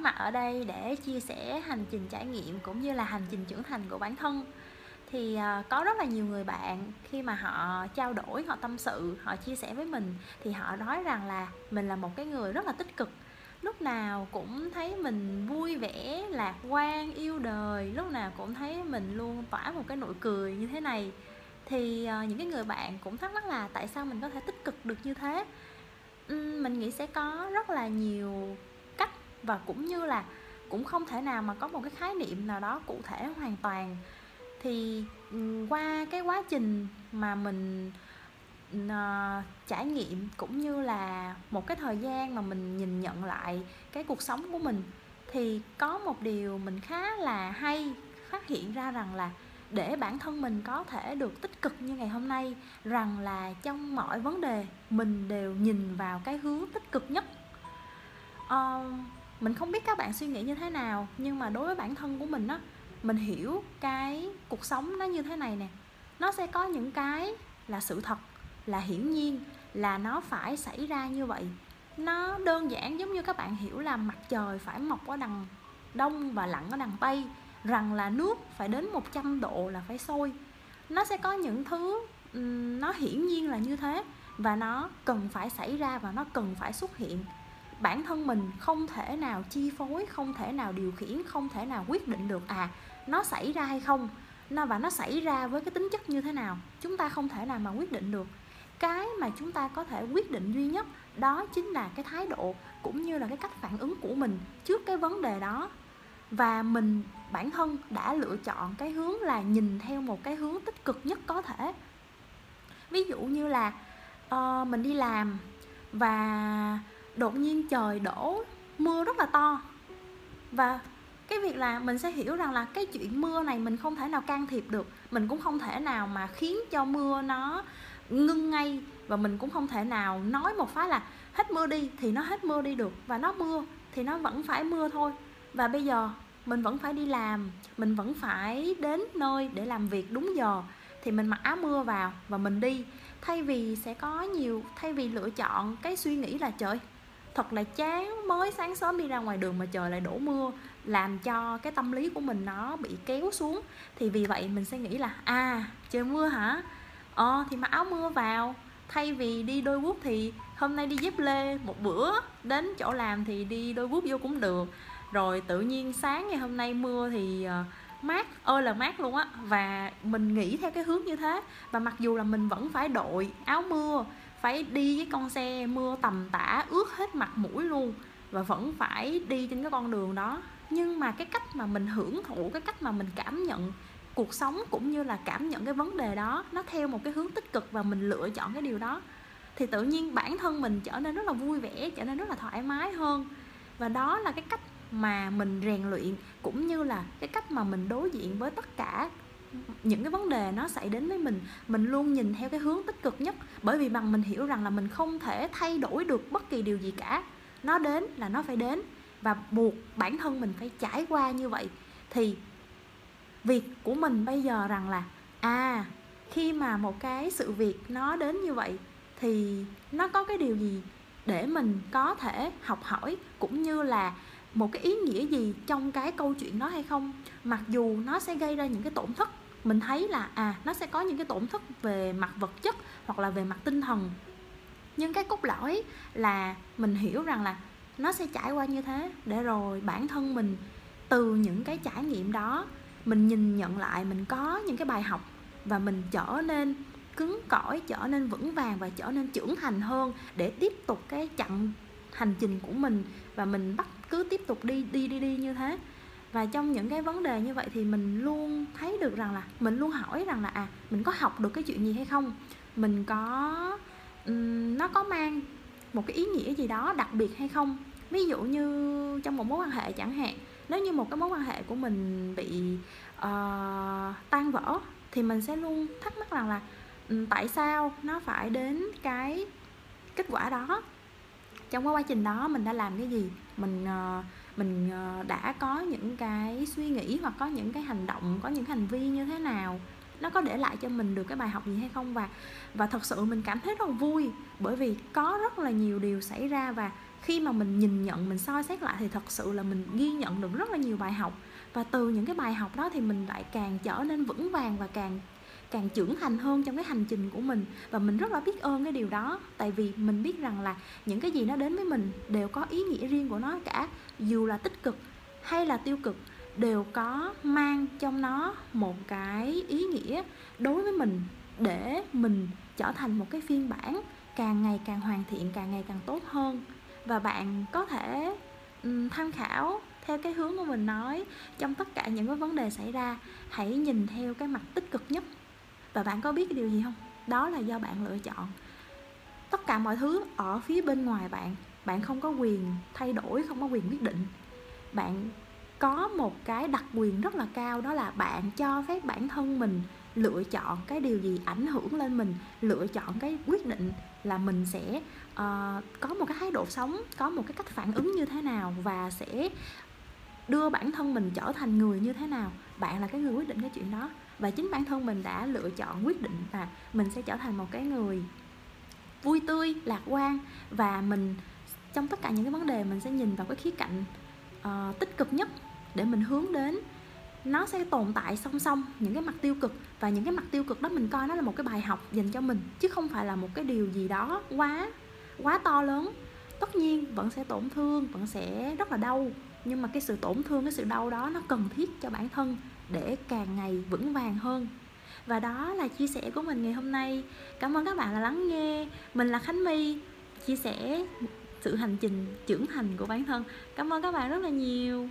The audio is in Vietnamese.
mặt ở đây để chia sẻ hành trình trải nghiệm cũng như là hành trình trưởng thành của bản thân. Thì à, có rất là nhiều người bạn khi mà họ trao đổi, họ tâm sự, họ chia sẻ với mình thì họ nói rằng là mình là một cái người rất là tích cực. Lúc nào cũng thấy mình vui vẻ, lạc quan, yêu đời, lúc nào cũng thấy mình luôn tỏa một cái nụ cười như thế này. Thì à, những cái người bạn cũng thắc mắc là tại sao mình có thể tích cực được như thế? Mình nghĩ sẽ có rất là nhiều và cũng như là cũng không thể nào mà có một cái khái niệm nào đó cụ thể hoàn toàn. Thì ừ, qua cái quá trình mà mình uh, trải nghiệm cũng như là một cái thời gian mà mình nhìn nhận lại cái cuộc sống của mình thì có một điều mình khá là hay phát hiện ra rằng là để bản thân mình có thể được tích cực như ngày hôm nay rằng là trong mọi vấn đề mình đều nhìn vào cái hướng tích cực nhất. Uh, mình không biết các bạn suy nghĩ như thế nào, nhưng mà đối với bản thân của mình á, mình hiểu cái cuộc sống nó như thế này nè. Nó sẽ có những cái là sự thật, là hiển nhiên, là nó phải xảy ra như vậy. Nó đơn giản giống như các bạn hiểu là mặt trời phải mọc ở đằng đông và lặn ở đằng tây, rằng là nước phải đến 100 độ là phải sôi. Nó sẽ có những thứ nó hiển nhiên là như thế và nó cần phải xảy ra và nó cần phải xuất hiện bản thân mình không thể nào chi phối không thể nào điều khiển không thể nào quyết định được à nó xảy ra hay không nó và nó xảy ra với cái tính chất như thế nào chúng ta không thể nào mà quyết định được. Cái mà chúng ta có thể quyết định duy nhất đó chính là cái thái độ cũng như là cái cách phản ứng của mình trước cái vấn đề đó. Và mình bản thân đã lựa chọn cái hướng là nhìn theo một cái hướng tích cực nhất có thể. Ví dụ như là uh, mình đi làm và đột nhiên trời đổ, mưa rất là to. Và cái việc là mình sẽ hiểu rằng là cái chuyện mưa này mình không thể nào can thiệp được. Mình cũng không thể nào mà khiến cho mưa nó ngưng ngay và mình cũng không thể nào nói một phát là hết mưa đi thì nó hết mưa đi được. Và nó mưa thì nó vẫn phải mưa thôi. Và bây giờ mình vẫn phải đi làm, mình vẫn phải đến nơi để làm việc đúng giờ thì mình mặc áo mưa vào và mình đi. Thay vì sẽ có nhiều, thay vì lựa chọn cái suy nghĩ là trời thật là chán, mới sáng sớm đi ra ngoài đường mà trời lại đổ mưa, làm cho cái tâm lý của mình nó bị kéo xuống. Thì vì vậy mình sẽ nghĩ là à trời mưa hả? Ờ thì mặc áo mưa vào. Thay vì đi đôi guốc thì hôm nay đi dép lê, một bữa đến chỗ làm thì đi đôi guốc vô cũng được. Rồi tự nhiên sáng ngày hôm nay mưa thì ờ, mát, ơi là mát luôn á. Và mình nghĩ theo cái hướng như thế. Và mặc dù là mình vẫn phải đội áo mưa phải đi với con xe mưa tầm tã ướt hết mặt mũi luôn và vẫn phải đi trên cái con đường đó. Nhưng mà cái cách mà mình hưởng thụ, cái cách mà mình cảm nhận cuộc sống cũng như là cảm nhận cái vấn đề đó, nó theo một cái hướng tích cực và mình lựa chọn cái điều đó, thì tự nhiên bản thân mình trở nên rất là vui vẻ, trở nên rất là thoải mái hơn. Và đó là cái cách mà mình rèn luyện cũng như là cái cách mà mình đối diện với tất cả những cái vấn đề nó xảy đến với mình mình luôn nhìn theo cái hướng tích cực nhất. Bởi vì bằng mình hiểu rằng là mình không thể thay đổi được bất kỳ điều gì cả. Nó đến là nó phải đến và buộc bản thân mình phải trải qua như vậy. Thì việc của mình bây giờ rằng là à khi mà một cái sự việc nó đến như vậy thì nó có cái điều gì để mình có thể học hỏi cũng như là một cái ý nghĩa gì trong cái câu chuyện đó hay không? Mặc dù nó sẽ gây ra những cái tổn thất mình thấy là à nó sẽ có những cái tổn thất về mặt vật chất hoặc là về mặt tinh thần. Nhưng cái cốt lõi là mình hiểu rằng là nó sẽ trải qua như thế. Để rồi bản thân mình từ những cái trải nghiệm đó, mình nhìn nhận lại, mình có những cái bài học và mình trở nên cứng cỏi, trở nên vững vàng và trở nên trưởng thành hơn để tiếp tục cái chặng hành trình của mình và mình bắt cứ tiếp tục đi đi đi đi như thế và trong những cái vấn đề như vậy thì mình luôn thấy được rằng là mình luôn hỏi rằng là à mình có học được cái chuyện gì hay không? Mình có um, nó có mang một cái ý nghĩa gì đó đặc biệt hay không? Ví dụ như trong một mối quan hệ chẳng hạn nếu như một cái mối quan hệ của mình bị uh, tan vỡ thì mình sẽ luôn thắc mắc rằng là um, tại sao nó phải đến cái kết quả đó? Trong cái quá trình đó mình đã làm cái gì? Mình uh, mình ờ, đã có những cái suy nghĩ hoặc có những cái hành động, có những hành vi như thế nào? Nó có để lại cho mình được cái bài học gì hay không? Và và thật sự mình cảm thấy rất là vui, bởi vì có rất là nhiều điều xảy ra và khi mà mình nhìn nhận, mình soi xét lại thì thật sự là mình ghi nhận được rất là nhiều bài học. Và từ những cái bài học đó thì mình lại càng trở nên vững vàng và càng càng trưởng thành hơn trong cái hành trình của mình. Và mình rất là biết ơn cái điều đó. Tại vì mình biết rằng là những cái gì nó đến với mình đều có ý nghĩa riêng của nó cả. Dù là tích cực hay là tiêu cực, đều có mang trong nó một cái ý nghĩa đối với mình để mình trở thành một cái phiên bản càng ngày càng hoàn thiện, càng ngày càng tốt hơn. Và bạn có thể tham khảo theo cái hướng của mình nói. Trong tất cả những cái vấn đề xảy ra, hãy nhìn theo cái mặt tích cực nhất và bạn có biết cái điều gì không? Đó là do bạn lựa chọn. Tất cả mọi thứ ở phía bên ngoài bạn bạn không có quyền thay đổi không có quyền quyết định. Bạn có một cái đặc quyền rất là cao đó là bạn cho phép bản thân mình lựa chọn cái điều gì ảnh hưởng lên mình lựa chọn cái quyết định là mình sẽ uh, có một cái thái độ sống có một cái cách phản ứng như thế nào và sẽ đưa bản thân mình trở thành người như thế nào. Bạn là cái người quyết định cái chuyện đó và chính bản thân mình đã lựa chọn quyết định là mình sẽ trở thành một cái người vui tươi lạc quan. Và mình trong tất cả những cái vấn đề mình sẽ nhìn vào cái khía cạnh uh, tích cực nhất để mình hướng đến nó sẽ tồn tại song song những cái mặt tiêu cực. Và những cái mặt tiêu cực đó mình coi nó là một cái bài học dành cho mình chứ không phải là một cái điều gì đó quá quá to lớn. Tất nhiên vẫn sẽ tổn thương vẫn sẽ rất là đau nhưng mà cái sự tổn thương cái sự đau đó nó cần thiết cho bản thân để càng ngày vững vàng hơn. Và đó là chia sẻ của mình ngày hôm nay. Cảm ơn các bạn đã lắng nghe. Mình là khánh my, chia sẻ sự hành trình, trưởng thành của bản thân. Cảm ơn các bạn rất là nhiều.